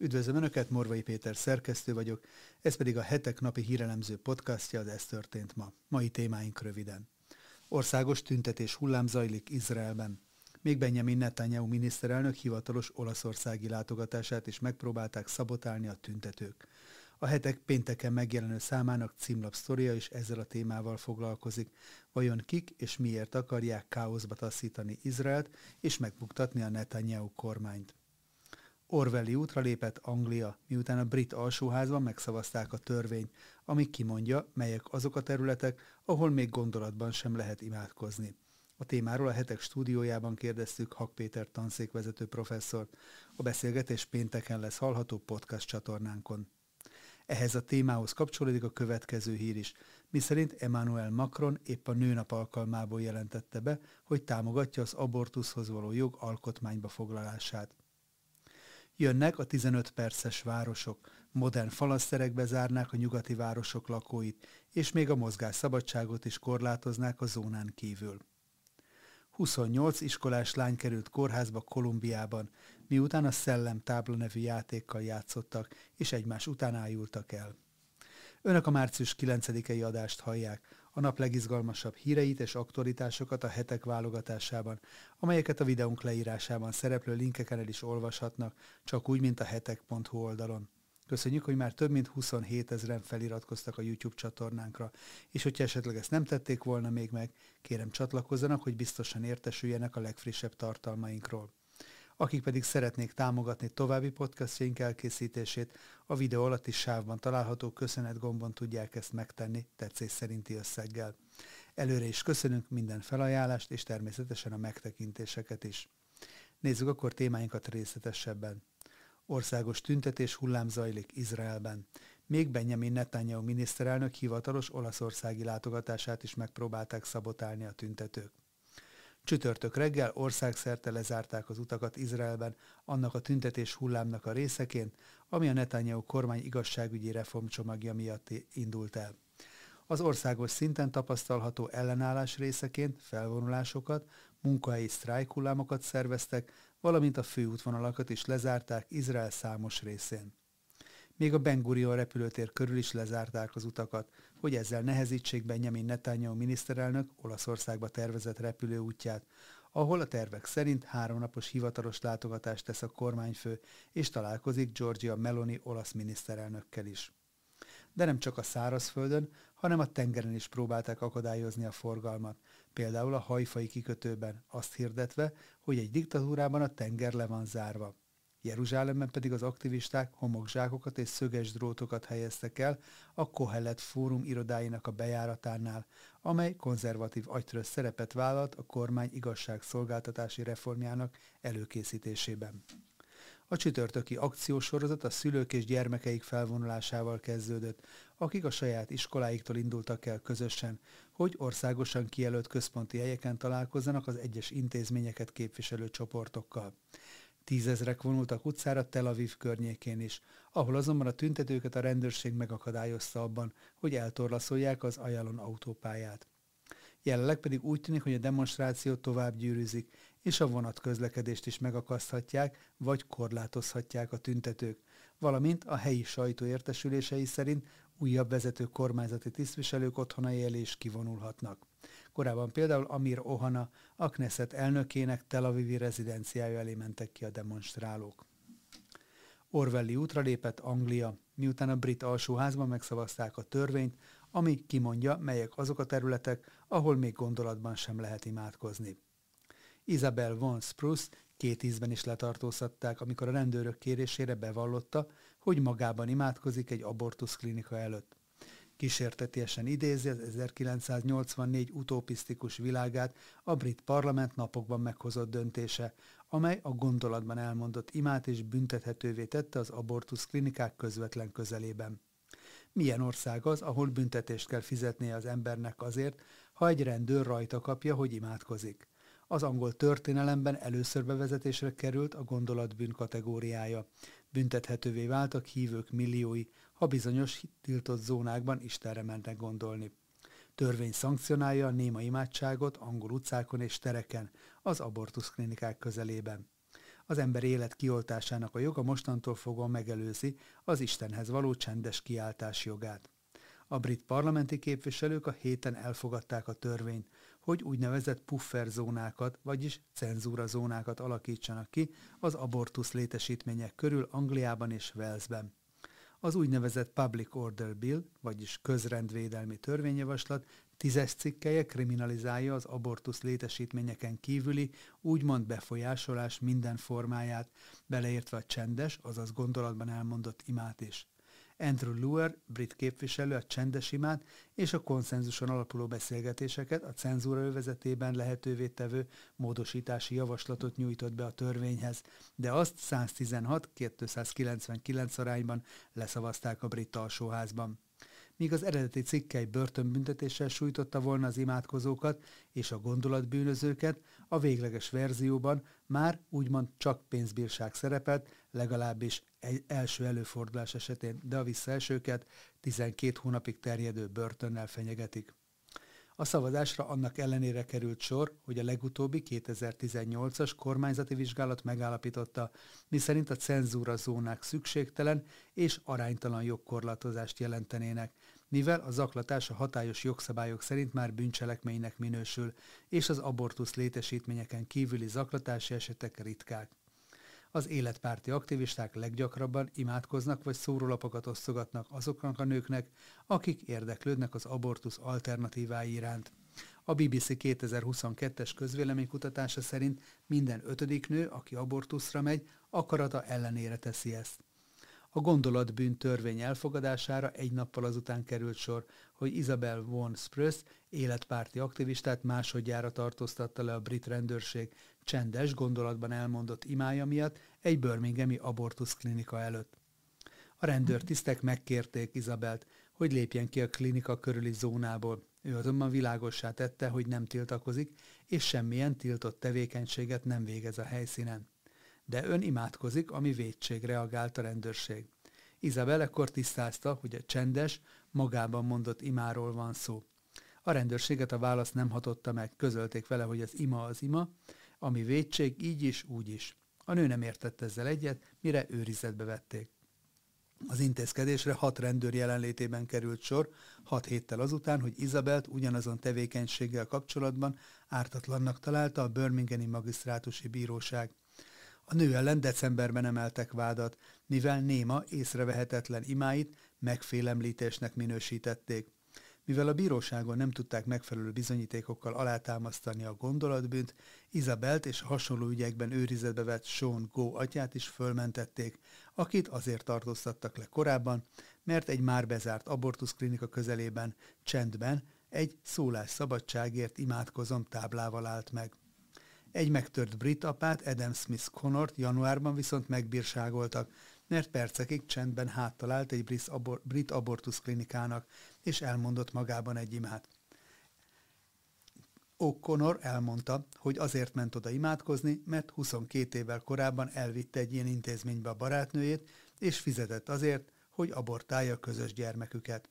Üdvözlöm Önöket, Morvai Péter szerkesztő vagyok, ez pedig a hetek napi hírelemző podcastja, az Ez történt ma. Mai témáink röviden. Országos tüntetés hullám zajlik Izraelben. Még Benjamin Netanyahu miniszterelnök hivatalos olaszországi látogatását is megpróbálták szabotálni a tüntetők. A hetek pénteken megjelenő számának címlap sztoria is ezzel a témával foglalkozik. Vajon kik és miért akarják káoszba taszítani Izraelt és megbuktatni a Netanyahu kormányt? Orwelli útra lépett Anglia, miután a brit alsóházban megszavazták a törvényt, ami kimondja, melyek azok a területek, ahol még gondolatban sem lehet imádkozni. A témáról a hetek stúdiójában kérdeztük Hak Péter tanszékvezető professzort. A beszélgetés pénteken lesz hallható podcast csatornánkon. Ehhez a témához kapcsolódik a következő hír is, miszerint Emmanuel Macron épp a nőnap alkalmából jelentette be, hogy támogatja az abortuszhoz való jog alkotmányba foglalását. Jönnek a 15 perces városok, modern falaszterekbe zárnák a nyugati városok lakóit, és még a mozgás szabadságot is korlátoznák a zónán kívül. 28 iskolás lány került kórházba Kolumbiában, miután a Szellem tábla nevű játékkal játszottak, és egymás után ájultak el. Önök a március 9-i adást hallják, a nap legizgalmasabb híreit és aktualitásokat a hetek válogatásában, amelyeket a videónk leírásában szereplő linkeken el is olvashatnak, csak úgy, mint a hetek.hu oldalon. Köszönjük, hogy már több mint 27 ezeren feliratkoztak a YouTube csatornánkra, és hogyha esetleg ezt nem tették volna még meg, kérem csatlakozzanak, hogy biztosan értesüljenek a legfrissebb tartalmainkról. Akik pedig szeretnék támogatni további podcastjaink elkészítését, a videó alatti sávban található köszönet gombon tudják ezt megtenni tetszés szerinti összeggel. Előre is köszönünk minden felajánlást, és természetesen a megtekintéseket is. Nézzük akkor témáinkat részletesebben. Országos tüntetés hullám zajlik Izraelben. Még Benjamin Netanyahu miniszterelnök hivatalos olaszországi látogatását is megpróbálták szabotálni a tüntetők. Csütörtök reggel országszerte lezárták az utakat Izraelben annak a tüntetés hullámnak a részeként, ami a Netanyahu kormány igazságügyi reformcsomagja miatt indult el. Az országos szinten tapasztalható ellenállás részeként felvonulásokat, munkahelyi sztrájkhullámokat szerveztek, valamint a főútvonalakat is lezárták Izrael számos részén. Még a Ben Gurion repülőtér körül is lezárták az utakat, hogy ezzel nehezítsék Benjamin Netanyahu miniszterelnök Olaszországba tervezett repülőútját, ahol a tervek szerint háromnapos hivatalos látogatást tesz a kormányfő, és találkozik Giorgia Meloni olasz miniszterelnökkel is. De nem csak a szárazföldön, hanem a tengeren is próbálták akadályozni a forgalmat, például a hajfai kikötőben, azt hirdetve, hogy egy diktatúrában a tenger le van zárva. Jeruzsálemben pedig az aktivisták homokzsákokat és szöges drótokat helyeztek el a Kohelet Fórum irodáinak a bejáratánál, amely konzervatív agytrös szerepet vállalt a kormány igazságszolgáltatási reformjának előkészítésében. A csütörtöki akciósorozat a szülők és gyermekeik felvonulásával kezdődött, akik a saját iskoláiktól indultak el közösen, hogy országosan kijelölt központi helyeken találkozzanak az egyes intézményeket képviselő csoportokkal. Tízezrek vonultak utcára Tel Aviv környékén is, ahol azonban a tüntetőket a rendőrség megakadályozta abban, hogy eltorlaszolják az Ajalon autópályát. Jelenleg pedig úgy tűnik, hogy a demonstráció tovább gyűrűzik, és a vonatközlekedést is megakaszthatják, vagy korlátozhatják a tüntetők, valamint a helyi sajtó értesülései szerint újabb vezető kormányzati tisztviselők otthonai elé is kivonulhatnak. Korábban például Amir Ohana, a Knesset elnökének Tel Avivi rezidenciája elé mentek ki a demonstrálók. Orwelli útra lépett Anglia, miután a brit alsóházban megszavazták a törvényt, ami kimondja, melyek azok a területek, ahol még gondolatban sem lehet imádkozni. Isabel von Spruce két ízben is letartóztatták, amikor a rendőrök kérésére bevallotta, hogy magában imádkozik egy abortuszklinika előtt. Kísértetiesen idézi az 1984 utopisztikus világát a brit parlament napokban meghozott döntése, amely a gondolatban elmondott imát és büntethetővé tette az abortusz klinikák közvetlen közelében. Milyen ország az, ahol büntetést kell fizetnie az embernek azért, ha egy rendőr rajta kapja, hogy imádkozik? Az angol történelemben először bevezetésre került a gondolatbűn kategóriája. Büntethetővé váltak hívők milliói, ha bizonyos tiltott zónákban Istenre mentek gondolni. Törvény szankcionálja a néma imádságot angol utcákon és tereken, az abortuszklinikák közelében. Az ember élet kioltásának a joga mostantól fogva megelőzi az Istenhez való csendes kiáltás jogát. A brit parlamenti képviselők a héten elfogadták a törvényt, hogy úgynevezett pufferzónákat, vagyis cenzúrazónákat alakítsanak ki az abortusz létesítmények körül Angliában és Walesben. Az úgynevezett Public Order Bill, vagyis közrendvédelmi törvényjavaslat tízes cikkeje kriminalizálja az abortusz létesítményeken kívüli úgymond befolyásolás minden formáját, beleértve a csendes, azaz gondolatban elmondott imát is. Andrew Luer, brit képviselő a csendes imát és a konszenzuson alapuló beszélgetéseket a cenzúra övezetében lehetővé tevő módosítási javaslatot nyújtott be a törvényhez, de azt 116-299 arányban leszavazták a brit alsóházban míg az eredeti cikkely börtönbüntetéssel sújtotta volna az imádkozókat és a gondolatbűnözőket, a végleges verzióban már úgymond csak pénzbírság szerepelt, legalábbis egy első előfordulás esetén, de a visszaesőket 12 hónapig terjedő börtönnel fenyegetik. A szavazásra annak ellenére került sor, hogy a legutóbbi 2018-as kormányzati vizsgálat megállapította, miszerint a cenzúra zónák szükségtelen és aránytalan jogkorlátozást jelentenének, mivel a zaklatás a hatályos jogszabályok szerint már bűncselekménynek minősül, és az abortusz létesítményeken kívüli zaklatási esetek ritkák. Az életpárti aktivisták leggyakrabban imádkoznak vagy szórólapokat osztogatnak azoknak a nőknek, akik érdeklődnek az abortusz alternatívái iránt. A BBC 2022-es közvéleménykutatása szerint minden ötödik nő, aki abortuszra megy, akarata ellenére teszi ezt. A gondolatbűn törvény elfogadására egy nappal azután került sor, hogy Isabel von Spröss életpárti aktivistát másodjára tartóztatta le a brit rendőrség csendes gondolatban elmondott imája miatt egy birminghami abortuszklinika előtt. A rendőrtisztek megkérték Izabelt, hogy lépjen ki a klinika körüli zónából. Ő azonban világossá tette, hogy nem tiltakozik, és semmilyen tiltott tevékenységet nem végez a helyszínen. De ön imádkozik, ami védség, reagált a rendőrség. Izabel ekkor tisztázta, hogy a csendes, magában mondott imáról van szó. A rendőrséget a válasz nem hatotta meg, közölték vele, hogy az ima az ima, ami védség így is, úgy is. A nő nem értett ezzel egyet, mire őrizetbe vették. Az intézkedésre hat rendőr jelenlétében került sor, hat héttel azután, hogy Izabelt ugyanazon tevékenységgel kapcsolatban ártatlannak találta a Birminghami Magisztrátusi Bíróság. A nő ellen decemberben emeltek vádat, mivel néma észrevehetetlen imáit megfélemlítésnek minősítették. Mivel a bíróságon nem tudták megfelelő bizonyítékokkal alátámasztani a gondolatbűnt, Izabelt és hasonló ügyekben őrizetbe vett Sean Go atyát is fölmentették, akit azért tartóztattak le korábban, mert egy már bezárt abortuszklinika közelében, csendben egy szabadságért imádkozom táblával állt meg. Egy megtört brit apát, Adam Smith Connort januárban viszont megbírságoltak, mert percekig csendben háttalált egy brit, abor- brit abortuszklinikának, és elmondott magában egy imát. O'Connor elmondta, hogy azért ment oda imádkozni, mert 22 évvel korábban elvitte egy ilyen intézménybe a barátnőjét, és fizetett azért, hogy abortálja közös gyermeküket.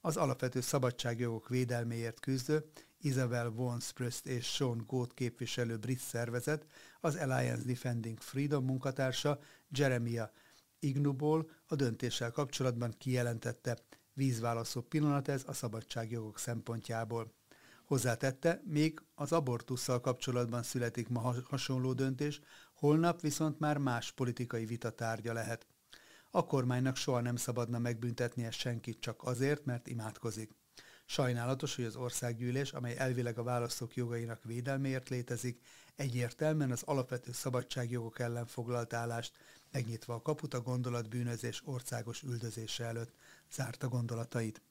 Az alapvető szabadságjogok védelméért küzdő Isabel von Spröst és Sean Goat képviselő brit szervezet, az Alliance Defending Freedom munkatársa Jeremiah Ignuból a döntéssel kapcsolatban kijelentette, vízválaszó pillanat ez a szabadságjogok szempontjából. Hozzátette, még az abortussal kapcsolatban születik ma hasonló döntés, holnap viszont már más politikai vita tárgya lehet. A kormánynak soha nem szabadna megbüntetnie senkit csak azért, mert imádkozik. Sajnálatos, hogy az országgyűlés, amely elvileg a választók jogainak védelméért létezik, egyértelműen az alapvető szabadságjogok ellen foglalt állást, megnyitva a kaput a gondolatbűnözés országos üldözése előtt, zárta gondolatait.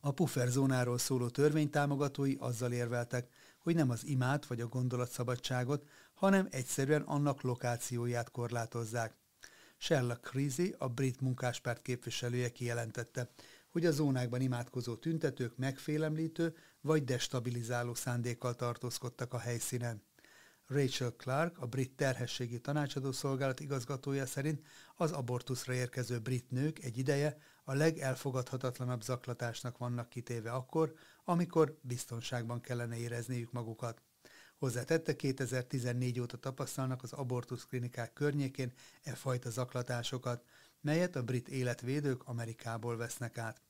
A pufferzónáról szóló törvénytámogatói azzal érveltek, hogy nem az imát vagy a gondolatszabadságot, hanem egyszerűen annak lokációját korlátozzák. Sherlock Creasy, a brit munkáspárt képviselője kijelentette, hogy a zónákban imádkozó tüntetők megfélemlítő vagy destabilizáló szándékkal tartózkodtak a helyszínen. Rachel Clark, a brit terhességi tanácsadó szolgálat igazgatója szerint az abortuszra érkező brit nők egy ideje a legelfogadhatatlanabb zaklatásnak vannak kitéve akkor, amikor biztonságban kellene érezniük magukat. Hozzátette, 2014 óta tapasztalnak az abortusz klinikák környékén e fajta zaklatásokat, melyet a brit életvédők Amerikából vesznek át.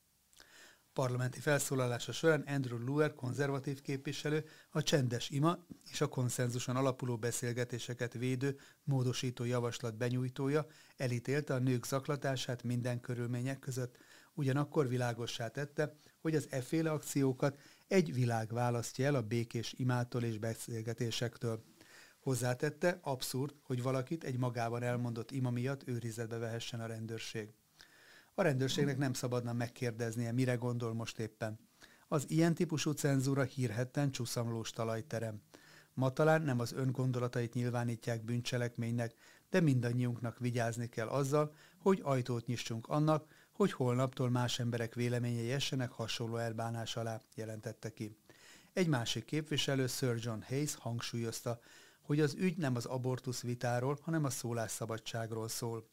Parlamenti felszólalása során Andrew Luer konzervatív képviselő a csendes ima és a konszenzuson alapuló beszélgetéseket védő módosító javaslat benyújtója elítélte a nők zaklatását minden körülmények között, ugyanakkor világossá tette, hogy az efféle akciókat egy világ választja el a békés imától és beszélgetésektől. Hozzátette, abszurd, hogy valakit egy magában elmondott ima miatt őrizetbe vehessen a rendőrség. A rendőrségnek nem szabadna megkérdeznie, mire gondol most éppen. Az ilyen típusú cenzúra hírhetten csúszamlós talajterem. Ma talán nem az öngondolatait nyilvánítják bűncselekménynek, de mindannyiunknak vigyázni kell azzal, hogy ajtót nyissunk annak, hogy holnaptól más emberek véleményei essenek hasonló elbánás alá, jelentette ki. Egy másik képviselő, Sir John Hayes hangsúlyozta, hogy az ügy nem az abortusz vitáról, hanem a szólásszabadságról szól.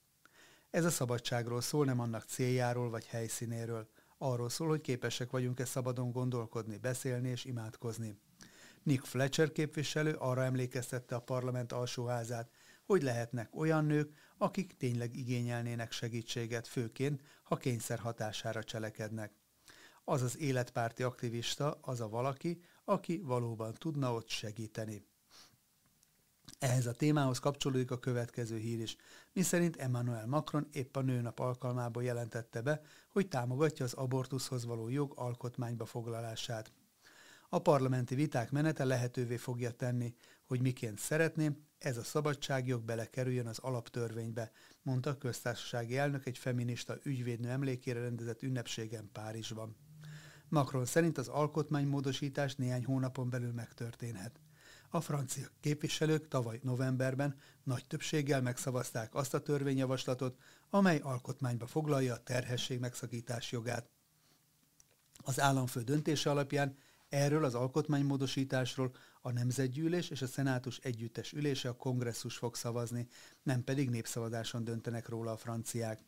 Ez a szabadságról szól, nem annak céljáról vagy helyszínéről. Arról szól, hogy képesek vagyunk-e szabadon gondolkodni, beszélni és imádkozni. Nick Fletcher képviselő arra emlékeztette a parlament alsóházát, hogy lehetnek olyan nők, akik tényleg igényelnének segítséget, főként, ha kényszer hatására cselekednek. Az az életpárti aktivista, az a valaki, aki valóban tudna ott segíteni. Ehhez a témához kapcsolódik a következő hír is, miszerint Emmanuel Macron épp a nőnap alkalmából jelentette be, hogy támogatja az abortuszhoz való jog alkotmányba foglalását. A parlamenti viták menete lehetővé fogja tenni, hogy miként szeretném, ez a szabadságjog belekerüljön az alaptörvénybe, mondta a köztársasági elnök egy feminista ügyvédnő emlékére rendezett ünnepségen Párizsban. Macron szerint az alkotmánymódosítás néhány hónapon belül megtörténhet. A francia képviselők tavaly novemberben nagy többséggel megszavazták azt a törvényjavaslatot, amely alkotmányba foglalja a terhesség megszakítás jogát. Az államfő döntése alapján erről az alkotmánymódosításról a Nemzetgyűlés és a Szenátus együttes ülése a kongresszus fog szavazni, nem pedig népszavazáson döntenek róla a franciák.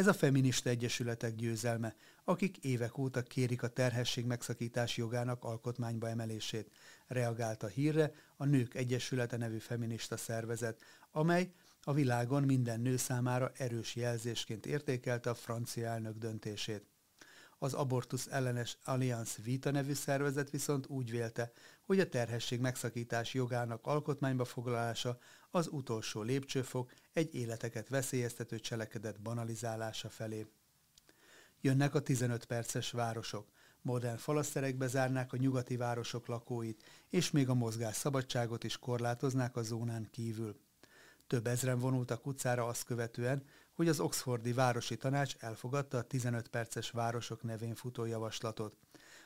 Ez a feminista egyesületek győzelme, akik évek óta kérik a terhesség megszakítás jogának alkotmányba emelését, reagált a hírre a Nők Egyesülete nevű feminista szervezet, amely a világon minden nő számára erős jelzésként értékelte a francia elnök döntését. Az abortusz ellenes Allianz Vita nevű szervezet viszont úgy vélte, hogy a terhesség megszakítás jogának alkotmányba foglalása az utolsó lépcsőfok egy életeket veszélyeztető cselekedet banalizálása felé. Jönnek a 15 perces városok. Modern falaszterekbe zárnák a nyugati városok lakóit, és még a mozgás szabadságot is korlátoznák a zónán kívül. Több ezren vonultak utcára azt követően, hogy az Oxfordi Városi Tanács elfogadta a 15 perces városok nevén futó javaslatot.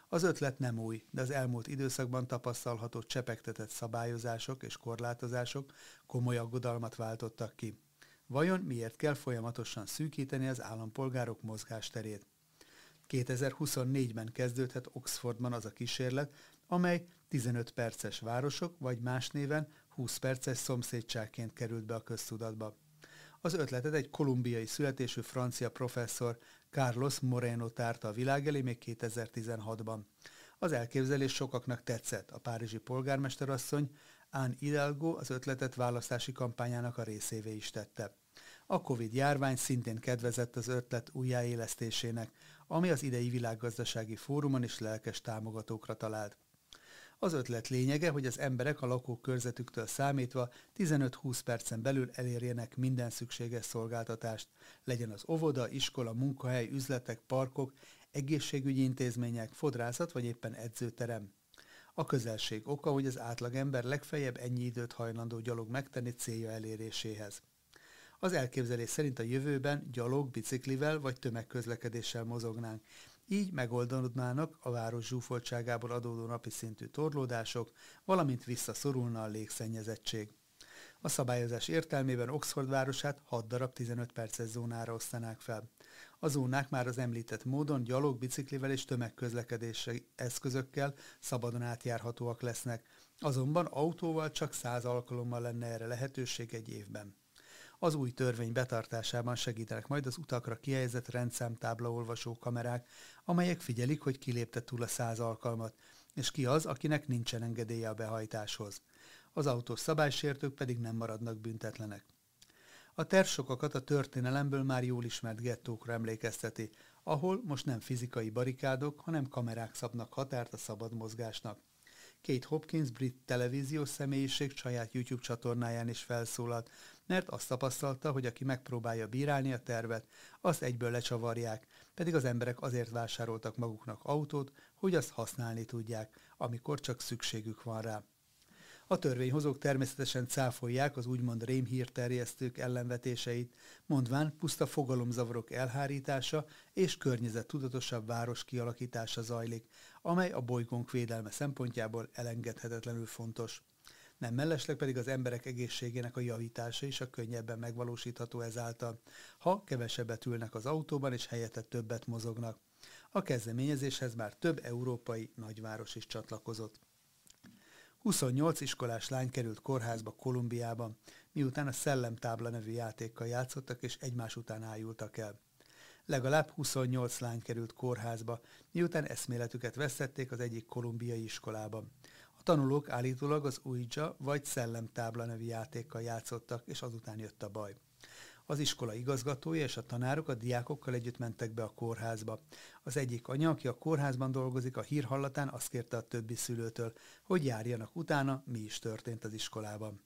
Az ötlet nem új, de az elmúlt időszakban tapasztalható csepegtetett szabályozások és korlátozások komoly aggodalmat váltottak ki. Vajon miért kell folyamatosan szűkíteni az állampolgárok mozgásterét? 2024-ben kezdődhet Oxfordban az a kísérlet, amely 15 perces városok, vagy más néven 20 perces szomszédságként került be a köztudatba. Az ötletet egy kolumbiai születésű francia professzor Carlos Moreno tárta a világ elé még 2016-ban. Az elképzelés sokaknak tetszett. A párizsi polgármesterasszony Anne Hidalgo az ötletet választási kampányának a részévé is tette. A Covid járvány szintén kedvezett az ötlet újjáélesztésének, ami az idei világgazdasági fórumon is lelkes támogatókra talált. Az ötlet lényege, hogy az emberek a lakókörzetüktől számítva 15-20 percen belül elérjenek minden szükséges szolgáltatást, legyen az óvoda, iskola, munkahely, üzletek, parkok, egészségügyi intézmények, fodrászat vagy éppen edzőterem. A közelség oka, hogy az átlagember legfeljebb ennyi időt hajlandó gyalog megtenni célja eléréséhez. Az elképzelés szerint a jövőben gyalog, biciklivel vagy tömegközlekedéssel mozognánk, így megoldódnának a város zsúfoltságából adódó napi szintű torlódások, valamint visszaszorulna a légszennyezettség. A szabályozás értelmében Oxford városát 6 darab 15 perces zónára osztanák fel. A zónák már az említett módon gyalog, biciklivel és tömegközlekedési eszközökkel szabadon átjárhatóak lesznek, azonban autóval csak 100 alkalommal lenne erre lehetőség egy évben. Az új törvény betartásában segítenek majd az utakra kihelyezett rendszámtábla olvasó kamerák, amelyek figyelik, hogy kilépte túl a száz alkalmat, és ki az, akinek nincsen engedélye a behajtáshoz. Az autós szabálysértők pedig nem maradnak büntetlenek. A terv sokakat a történelemből már jól ismert gettókra emlékezteti, ahol most nem fizikai barikádok, hanem kamerák szabnak határt a szabad mozgásnak. Kate Hopkins brit televíziós személyiség saját YouTube csatornáján is felszólalt, mert azt tapasztalta, hogy aki megpróbálja bírálni a tervet, azt egyből lecsavarják, pedig az emberek azért vásároltak maguknak autót, hogy azt használni tudják, amikor csak szükségük van rá. A törvényhozók természetesen cáfolják az úgymond rémhírterjesztők ellenvetéseit, mondván puszta fogalomzavarok elhárítása és környezettudatosabb város kialakítása zajlik, amely a bolygónk védelme szempontjából elengedhetetlenül fontos. Nem mellesleg pedig az emberek egészségének a javítása is a könnyebben megvalósítható ezáltal, ha kevesebbet ülnek az autóban és helyette többet mozognak. A kezdeményezéshez már több európai nagyváros is csatlakozott. 28 iskolás lány került kórházba Kolumbiában, miután a Szellemtábla nevű játékkal játszottak és egymás után ájultak el. Legalább 28 lány került kórházba, miután eszméletüket veszették az egyik kolumbiai iskolában. A tanulók állítólag az Ouija vagy Szellemtábla nevű játékkal játszottak, és azután jött a baj. Az iskola igazgatója és a tanárok a diákokkal együtt mentek be a kórházba. Az egyik anya, aki a kórházban dolgozik, a hír hallatán azt kérte a többi szülőtől, hogy járjanak utána, mi is történt az iskolában.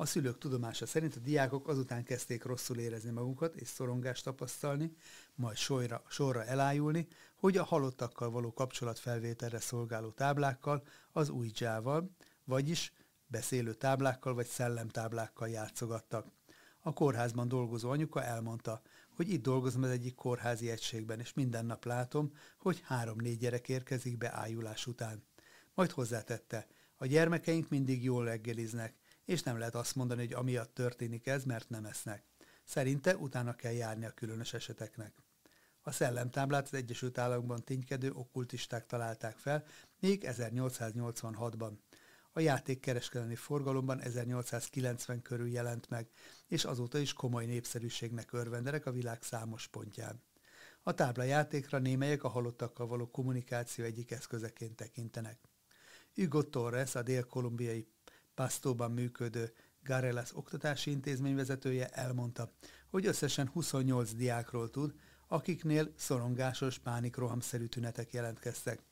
A szülők tudomása szerint a diákok azután kezdték rosszul érezni magukat és szorongást tapasztalni, majd sorra, sorra elájulni, hogy a halottakkal való kapcsolatfelvételre szolgáló táblákkal, az új dzsával, vagyis beszélő táblákkal vagy szellemtáblákkal játszogattak. A kórházban dolgozó anyuka elmondta, hogy itt dolgozom az egyik kórházi egységben, és minden nap látom, hogy három-négy gyerek érkezik be ájulás után. Majd hozzátette, a gyermekeink mindig jól reggeliznek, és nem lehet azt mondani, hogy amiatt történik ez, mert nem esznek. Szerinte utána kell járni a különös eseteknek. A szellemtáblát az Egyesült Államokban ténykedő okkultisták találták fel, még 1886-ban. A játék kereskedelmi forgalomban 1890 körül jelent meg, és azóta is komoly népszerűségnek örvenderek a világ számos pontján. A tábla játékra némelyek a halottakkal való kommunikáció egyik eszközeként tekintenek. Hugo Torres, a dél-kolumbiai Pastóban működő Garelas oktatási intézmény vezetője elmondta, hogy összesen 28 diákról tud, akiknél szorongásos, pánikrohamszerű tünetek jelentkeztek.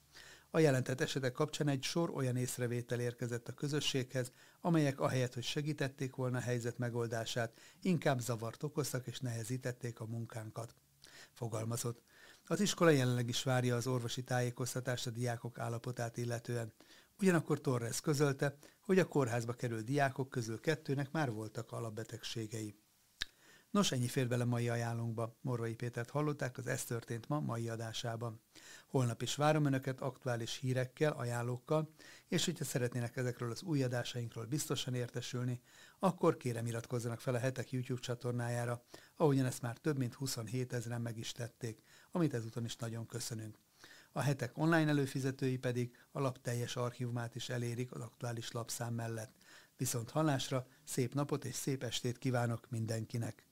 A jelentett esetek kapcsán egy sor olyan észrevétel érkezett a közösséghez, amelyek ahelyett, hogy segítették volna a helyzet megoldását, inkább zavart okoztak és nehezítették a munkánkat. Fogalmazott. Az iskola jelenleg is várja az orvosi tájékoztatást a diákok állapotát illetően. Ugyanakkor Torres közölte, hogy a kórházba került diákok közül kettőnek már voltak alapbetegségei. Nos, ennyi fér bele mai ajánlónkba. Morvai Pétert hallották az Ez történt ma mai adásában. Holnap is várom Önöket aktuális hírekkel, ajánlókkal, és hogyha szeretnének ezekről az új adásainkról biztosan értesülni, akkor kérem iratkozzanak fel a hetek YouTube csatornájára, ahogyan ezt már több mint 27 ezeren meg is tették, amit ezúton is nagyon köszönünk. A hetek online előfizetői pedig a lap teljes archívumát is elérik az aktuális lapszám mellett. Viszont hallásra szép napot és szép estét kívánok mindenkinek!